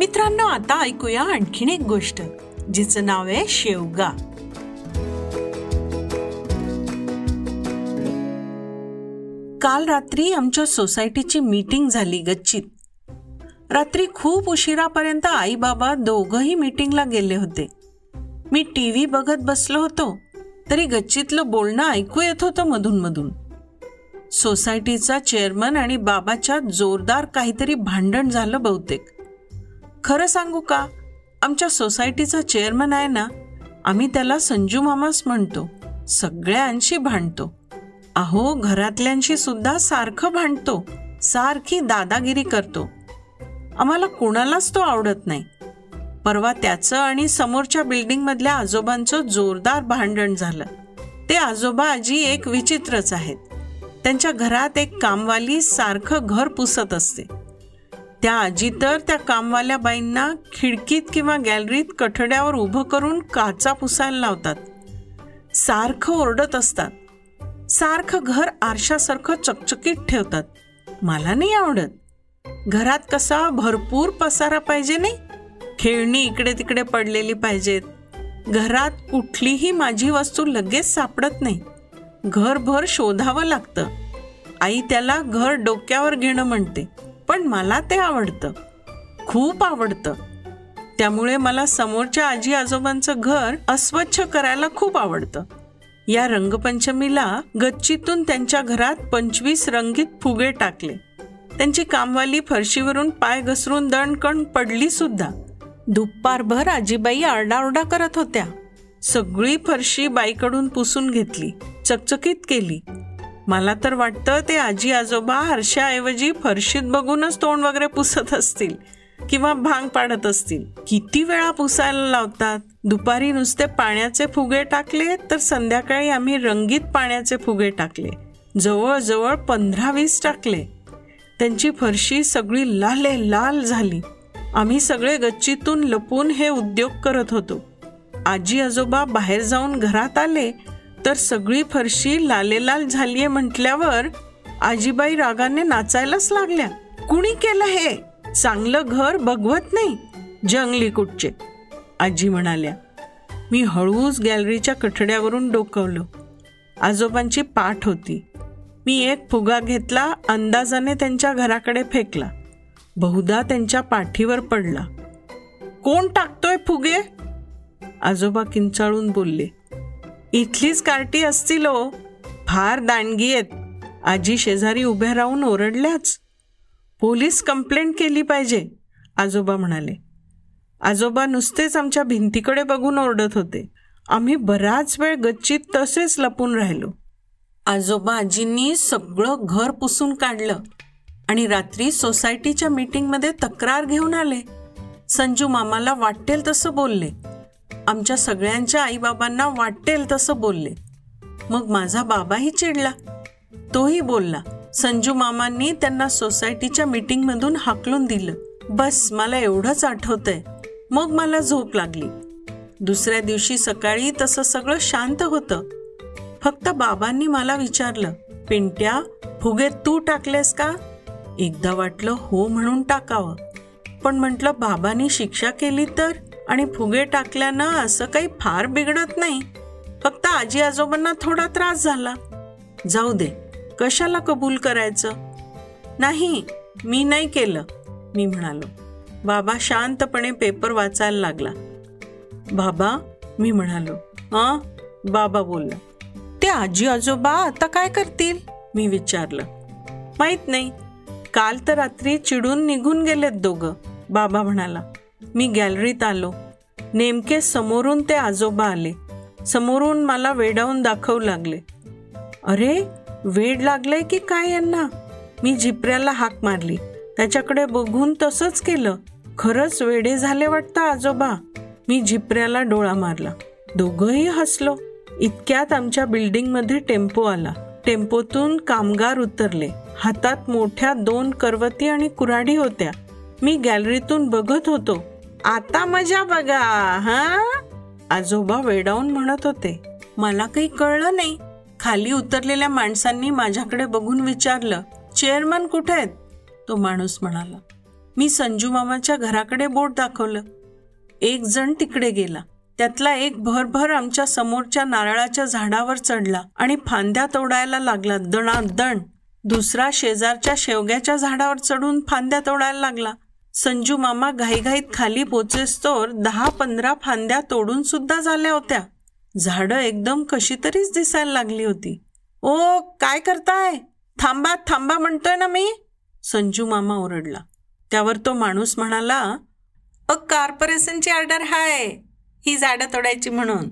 मित्रांनो आता ऐकूया आणखीन एक गोष्ट जिचं नाव आहे शेवगा. काल रात्री आमच्या सोसायटीची मीटिंग झाली गच्चीत. रात्री खूप उशिरापर्यंत आई बाबा दोघंही मीटिंगला गेले होते. मी टी व्ही बघत बसलो होतो तरी गच्चीतलं बोलणं ऐकू येत होतं मधून मधून सोसायटीचा चेअरमन आणि बाबाच्या जोरदार काहीतरी भांडण झालं बहुतेक. खरं सांगू का? आमच्या सोसायटीचा चेअरमन आहे ना आम्ही त्याला संजू मामाच म्हणतो. सगळ्यांशी भांडतो. अहो घरातल्यांशी सुद्धा सारखं भांडतो. सारखी दादागिरी करतो. आम्हाला कुणालाच तो आवडत नाही. परवा त्याचं आणि समोरच्या बिल्डिंगमधल्या आजोबांचं जोरदार भांडण झालं. ते आजोबा आजी एक विचित्रच आहेत. त्यांच्या घरात एक कामवाली सारखं घर पुसत असते. त्या आजी तर त्या कामवाल्या बाईंना खिडकीत किंवा गॅलरीत कठड्यावर उभं करून काचा पुसायला लावतात. सारखं ओरडत असतात. सारखं घर आरशासारखं चकचकीत ठेवतात. मला नाही आवडत. घरात कसा भरपूर पसारा पाहिजे नाही? खेळणी इकडे तिकडे पडलेली पाहिजेत. घरात कुठलीही माझी वस्तू लगेच सापडत नाही. घरभर शोधावं लागतं. आई त्याला घर डोक्यावर घेणं म्हणते. पण मला ते आवडतं. खूप आवडतं. त्यामुळे मला समोरच्या आजी आजोबांचं घर अस्वच्छ करायला खूप आवडतं. या रंगपंचमीला गच्चीतून त्यांच्या घरात पंचवीस रंगीत फुगे टाकले. त्यांची कामवाली फरशीवरून पाय घसरून दणकण पडली सुद्धा. दुपारभर आजीबाई आरडाओरडा करत होत्या. सगळी फरशी बाईकडून पुसून घेतली चकचकीत केली. मला तर वाटतं ते आजी आजोबा हर्षाऐवजी फरशीत बघूनच तोंड वगैरे पुसत असतील किंवा भांग पाडत असतील. किती वेळा पुसायला लावतात? दुपारी नुसते पाण्याचे फुगे टाकले तर संध्याकाळी आम्ही रंगीत पाण्याचे फुगे टाकले. जवळजवळ पंधरा वीस टाकले. त्यांची फरशी सगळी लाले लाल झाली. आम्ही सगळे गच्चीतून लपून हे उद्योग करत होतो. आजी आजोबा बाहेर जाऊन घरात आले तर सगळी फरशी लालेलाल झालीये म्हटल्यावर आजीबाई रागाने नाचायलाच लागल्या. कुणी केलं हे? चांगलं घर बघवत नाही. जंगली कुठचे? आजी म्हणाल्या मी हळूच गॅलरीच्या कठड्यावरून डोकवलं. आजोबांची पाठ होती. मी एक फुगा घेतला अंदाजाने त्यांच्या घराकडे फेकला. बहुधा त्यांच्या पाठीवर पडला. कोण टाकतोय फुगे? आजोबा किंचाळून बोलले इथलीच कार्टी असतील. ओ फार दांडगी आहेत आजी शेजारी उभ्या राहून ओरडल्याच. पोलीस कंप्लेंट केली पाहिजे आजोबा म्हणाले. आजोबा नुसतेच आमच्या भिंतीकडे बघून ओरडत होते. आम्ही बराच वेळ गच्चीत तसेच लपून राहिलो. आजोबा आजींनी सगळं घर पुसून काढलं आणि रात्री सोसायटीच्या मीटिंगमध्ये तक्रार घेऊन आले. संजू मामाला वाटेल तसं बोलले. आमच्या सगळ्यांच्या आईबाबांना वाटेल तसं बोलले. मग माझा बाबाही चिडला. तोही बोलला. संजू मामांनी त्यांना सोसायटीच्या मीटिंगमधून हाकलून दिलं. बस मला एवढंच आठवतंय. मग मला झोप लागली. दुसऱ्या दिवशी सकाळी तसं सगळं शांत होतं. फक्त बाबांनी मला विचारलं पिंट्या फुगे तू टाकलेस का? एकदा वाटलं हो म्हणून टाकावं. पण म्हटलं बाबांनी शिक्षा केली तर? आणि फुगे टाकल्यानं असं काही फार बिघडत नाही. फक्त आजी आजोबांना थोडा त्रास झाला. जाऊ दे कशाला कबूल करायचं? नाही मी नाही केलं मी म्हणालो. बाबा शांतपणे पेपर वाचायला लागला. बाबा मी म्हणालो. हा बाबा बोलला. ते आजी आजोबा आता काय करतील? मी विचारलं. माहीत नाही. काल तर रात्री चिडून निघून गेलेत दोघं. बाबा म्हणाला. मी गॅलरीत आलो. नेमके समोरून ते आजोबा आले. समोरून मला वेडावून दाखवू लागले. अरे वेड लागलंय की काय यांना? मी झिपऱ्याला हाक मारली. त्याच्याकडे बघून तसंच केलं. खरंच वेडे झाले वाटतं आजोबा. मी झिपऱ्याला डोळा मारला. दोघंही हसलो. इतक्यात आमच्या बिल्डिंगमध्ये टेम्पो आला. टेम्पोतून कामगार उतरले. हातात मोठ्या दोन करवती आणि कुऱ्हाडी होत्या. मी गॅलरीतून बघत होतो. आता मजा बघा हा? आजोबा वेडावून म्हणत होते मला काही कळलं नाही. खाली उतरलेल्या माणसांनी माझ्याकडे बघून विचारलं चेअरमन कुठे आहेत? तो माणूस म्हणाला मी संजू मामाच्या घराकडे बोट दाखवलं. एक जण तिकडे गेला. त्यातला एक भरभर आमच्या समोरच्या नारळाच्या झाडावर चढला आणि फांद्या तोडायला लागला दणादण. दुसरा शेजारच्या शेवग्याच्या झाडावर चढून फांद्या तोडायला लागला. संजू मामा घाईघाईत खाली पोचेस्तोर दहा पंधरा फांद्या तोडून सुद्धा झाल्या होत्या. झाडं एकदम कशी तरीच दिसायला लागली होती. ओ काय करताय? थांबा थांबा म्हणतोय ना मी? संजू मामा ओरडला. त्यावर तो माणूस म्हणाला अ कॉर्पोरेशनची ऑर्डर हाय ही झाडं तोडायची म्हणून.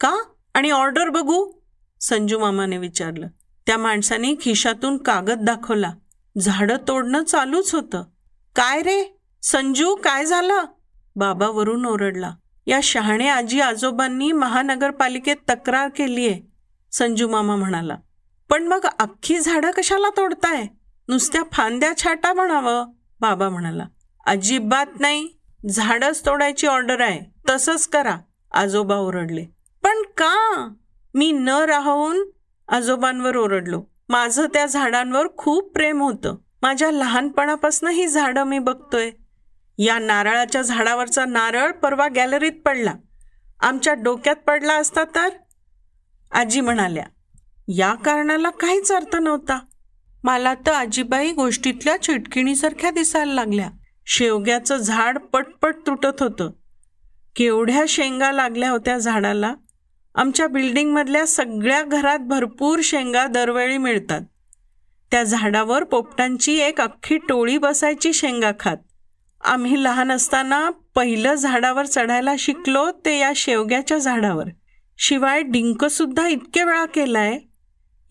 का? आणि ऑर्डर बघू? संजू मामाने विचारलं. त्या माणसाने खिशातून कागद दाखवला. झाडं तोडणं चालूच होतं. काय रे? संजू काय झालं? बाबा वरून ओरडला. या शहाणे आजी आजोबांनी महानगरपालिकेत तक्रार केली आहे संजू मामा म्हणाला. पण मग अख्खी झाडं कशाला तोडताय? नुसत्या फांद्या छाटा म्हणावं बाबा म्हणाला. अजिबात नाही. झाडच तोडायची ऑर्डर आहे. तसंच करा आजोबा ओरडले. पण का? मी न राहून आजोबांवर ओरडलो. माझं त्या झाडांवर खूप प्रेम होतं. माझ्या लहानपणापासून ही झाडं मी बघतोय. या नारळाच्या झाडावरचा नारळ परवा गॅलरीत पडला. आमच्या डोक्यात पडला असता तर? आजी म्हणाल्या या कारणाला काहीच अर्थ नव्हता. मला तर आजीबाई गोष्टीतल्या चिटकिणीसारख्या दिसायला लागल्या. शेवग्याचं झाड पटपट तुटत होतं. केवढ्या शेंगा लागल्या होत्या झाडाला. आमच्या बिल्डिंगमधल्या सगळ्या घरात भरपूर शेंगा दरवेळी मिळतात. त्या झाडावर पोपटांची एक अख्खी टोळी बसायची शेंगा खात. आम्ही लहान असताना पहिलं झाडावर चढायला शिकलो ते या शेवग्याच्या झाडावर. शिवाय डिंकसुद्धा इतके वेळा केलाय.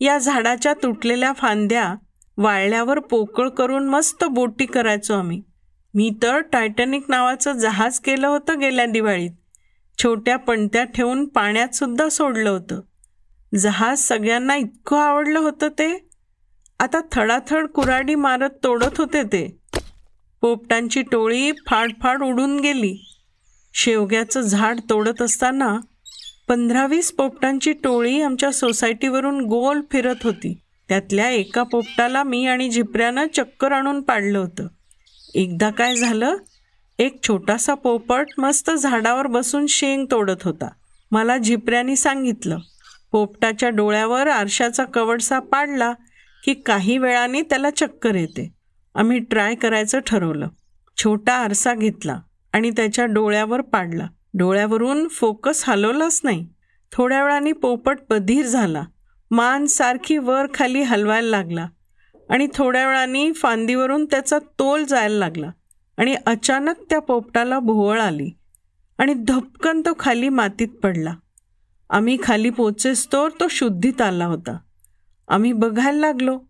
या झाडाच्या तुटलेल्या फांद्या वाळल्यावर पोकळ करून मस्त बोटी करायचो आम्ही. मी तर टायटॅनिक नावाचं जहाज केलं होतं गेल्या दिवाळीत. छोट्या पणत्या ठेवून पाण्यात सुद्धा सोडलं होतं. जहाज सगळ्यांना इतकं आवडलं होतं ते. आता थडाथड कुराडी मारत तोडत होते ते. पोपटांची टोळी फाडफाड उडून गेली. शेवग्याचं झाड तोडत असताना पंधरावीस पोपटांची टोळी आमच्या सोसायटीवरून गोल फिरत होती. त्यातल्या एका पोपटाला मी आणि झिपऱ्यानं चक्कर आणून पाडलं होतं. एकदा काय झालं? एक छोटासा पोपट मस्त झाडावर बसून शेंग तोडत होता. मला झिपऱ्याने सांगितलं. पोपटाच्या डोळ्यावर आरशाचा कवडसा पाडला. की काही वेळाने त्याला चक्कर येते. आम्ही ट्राय करायचं ठरवलं. छोटा आरसा घेतला आणि त्याच्या डोळ्यावर पाडला. डोळ्यावरून फोकस हलवलाच नाही. थोड्या वेळाने पोपट बधीर झाला. मान सारखी वर खाली हलवायला लागला आणि थोड्या वेळाने फांदीवरून त्याचा तोल जायला लागला आणि अचानक त्या पोपटाला भोवळ आली आणि धपकन तो खाली मातीत पडला. आम्ही खाली पोचेस्तोर तो शुद्धीत आला होता. आम्ही बघायला लागलो.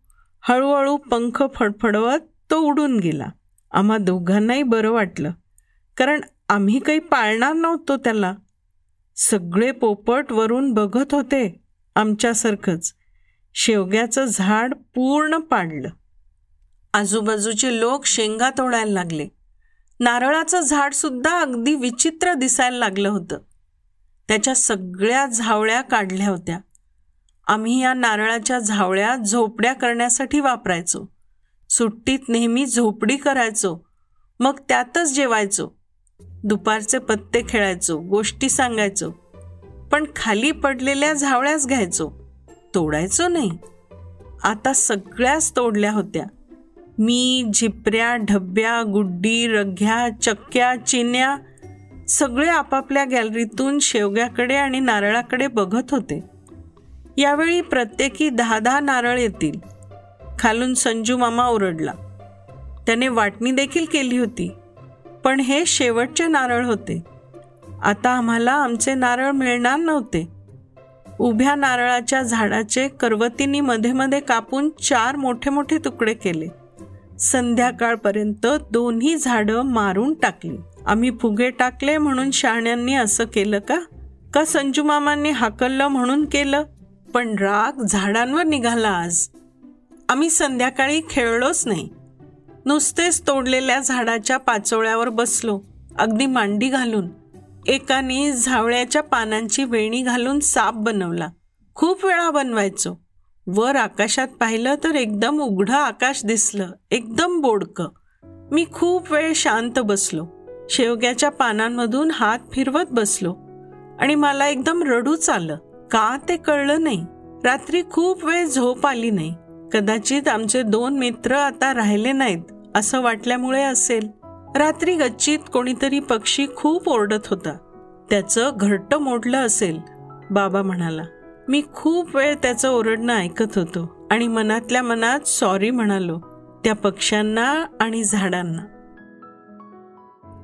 हळूहळू पंख फडफडवत तो उडून गेला. आम्हा दोघांनाही बरं वाटलं. कारण आम्ही काही पाळणार नव्हतो त्याला. सगळे पोपट वरून बघत होते आमच्यासारखंच. शेवग्याचं झाड पूर्ण पाडलं. आजूबाजूचे लोक शेंगा तोडायला लागले. नारळाचं झाड सुद्धा अगदी विचित्र दिसायला लागलं होतं. त्याच्या सगळ्या झावळ्या काढल्या होत्या. आम्ही या नारळाच्या झावळ्या झोपड्या करण्यासाठी वापरायचो. सुट्टीत नेहमी झोपडी करायचो. मग त्यातच जेवायचो. दुपारचे पत्ते खेळायचो गोष्टी सांगायचो. पण खाली पडलेल्या झावळ्याच घ्यायचो. तोडायचो नाही. आता सगळ्याच तोडल्या होत्या. मी झिपऱ्या ढब्या गुड्डी रघ्या चक्क्या चिन्या सगळे आपापल्या गॅलरीतून शेवग्याकडे आणि नारळाकडे बघत होते. यावेळी प्रत्येकी दहा दहा नारळ येतील. खालून संजू मामा ओरडला. त्याने वाटणी देखील केली होती. पण हे शेवटचे नारळ होते. आता आम्हाला आमचे नारळ मिळणार नव्हते. उभ्या नारळाच्या झाडाचे करवतीनी मध्ये मध्ये कापून चार मोठे मोठे तुकडे केले. संध्याकाळपर्यंत दोन्ही झाडं मारून टाकली. आम्ही फुगे टाकले म्हणून शहाण्यांनी असं केलं का? का संजू मामांनी हाकललं म्हणून केलं? पण राग झाडांवर निघाला आज. आम्ही संध्याकाळी खेळलोच नाही. नुसतेच तोडलेल्या झाडाच्या पाचोळ्यावर बसलो अगदी मांडी घालून. एकाने झावळ्याच्या पानांची वेणी घालून साप बनवला. खूप वेळा बनवायचो. वर आकाशात पाहिलं तर एकदम उघडं आकाश दिसलं एकदम बोडकं. मी खूप वेळ शांत बसलो. शेवग्याच्या पानांमधून हात फिरवत बसलो आणि मला एकदम रडूच आलं. का ते कळलं नाही? रात्री खूप वेळ झोप आली नाही. कदाचित आमचे दोन मित्र आता राहिले नाहीत असं वाटल्यामुळे असेल. रात्री गच्चीत कोणीतरी पक्षी खूप ओरडत होता. त्याचं घरट मोडलं असेल बाबा म्हणाला. मी खूप वेळ त्याचं ओरडणं ऐकत होतो आणि मनातल्या मनात सॉरी म्हणालो त्या पक्ष्यांना आणि झाडांना.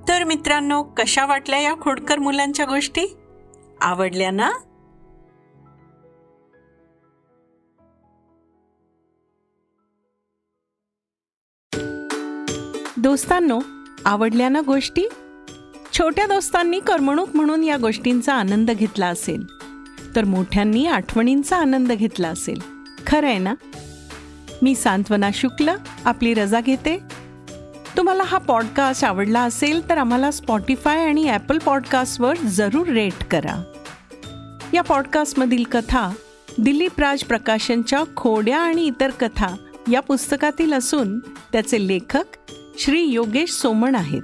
तर मित्रांनो कशा वाटल्या या खोडकर मुलांच्या गोष्टी? आवडल्या ना? दोस्तांनो आवडल्या ना गोष्टी? छोट्या दोस्तांनी करमणूक म्हणून या गोष्टींचा आनंद घेतला असेल तर मोठ्यांनी आठवणींचा आनंद घेतला असेल. खरं आहे ना? मी सांत्वना शुक्ल आपली रजा घेते. तुम्हाला हा पॉडकास्ट आवडला असेल तर आम्हाला स्पॉटीफाय आणि ॲपल पॉडकास्टवर जरूर रेट करा. या पॉडकास्टमधील कथा दिलीप राज प्रकाशनच्या खोड्या आणि इतर कथा या पुस्तकातील असून त्याचे लेखक श्री योगेश सोमण आहेत.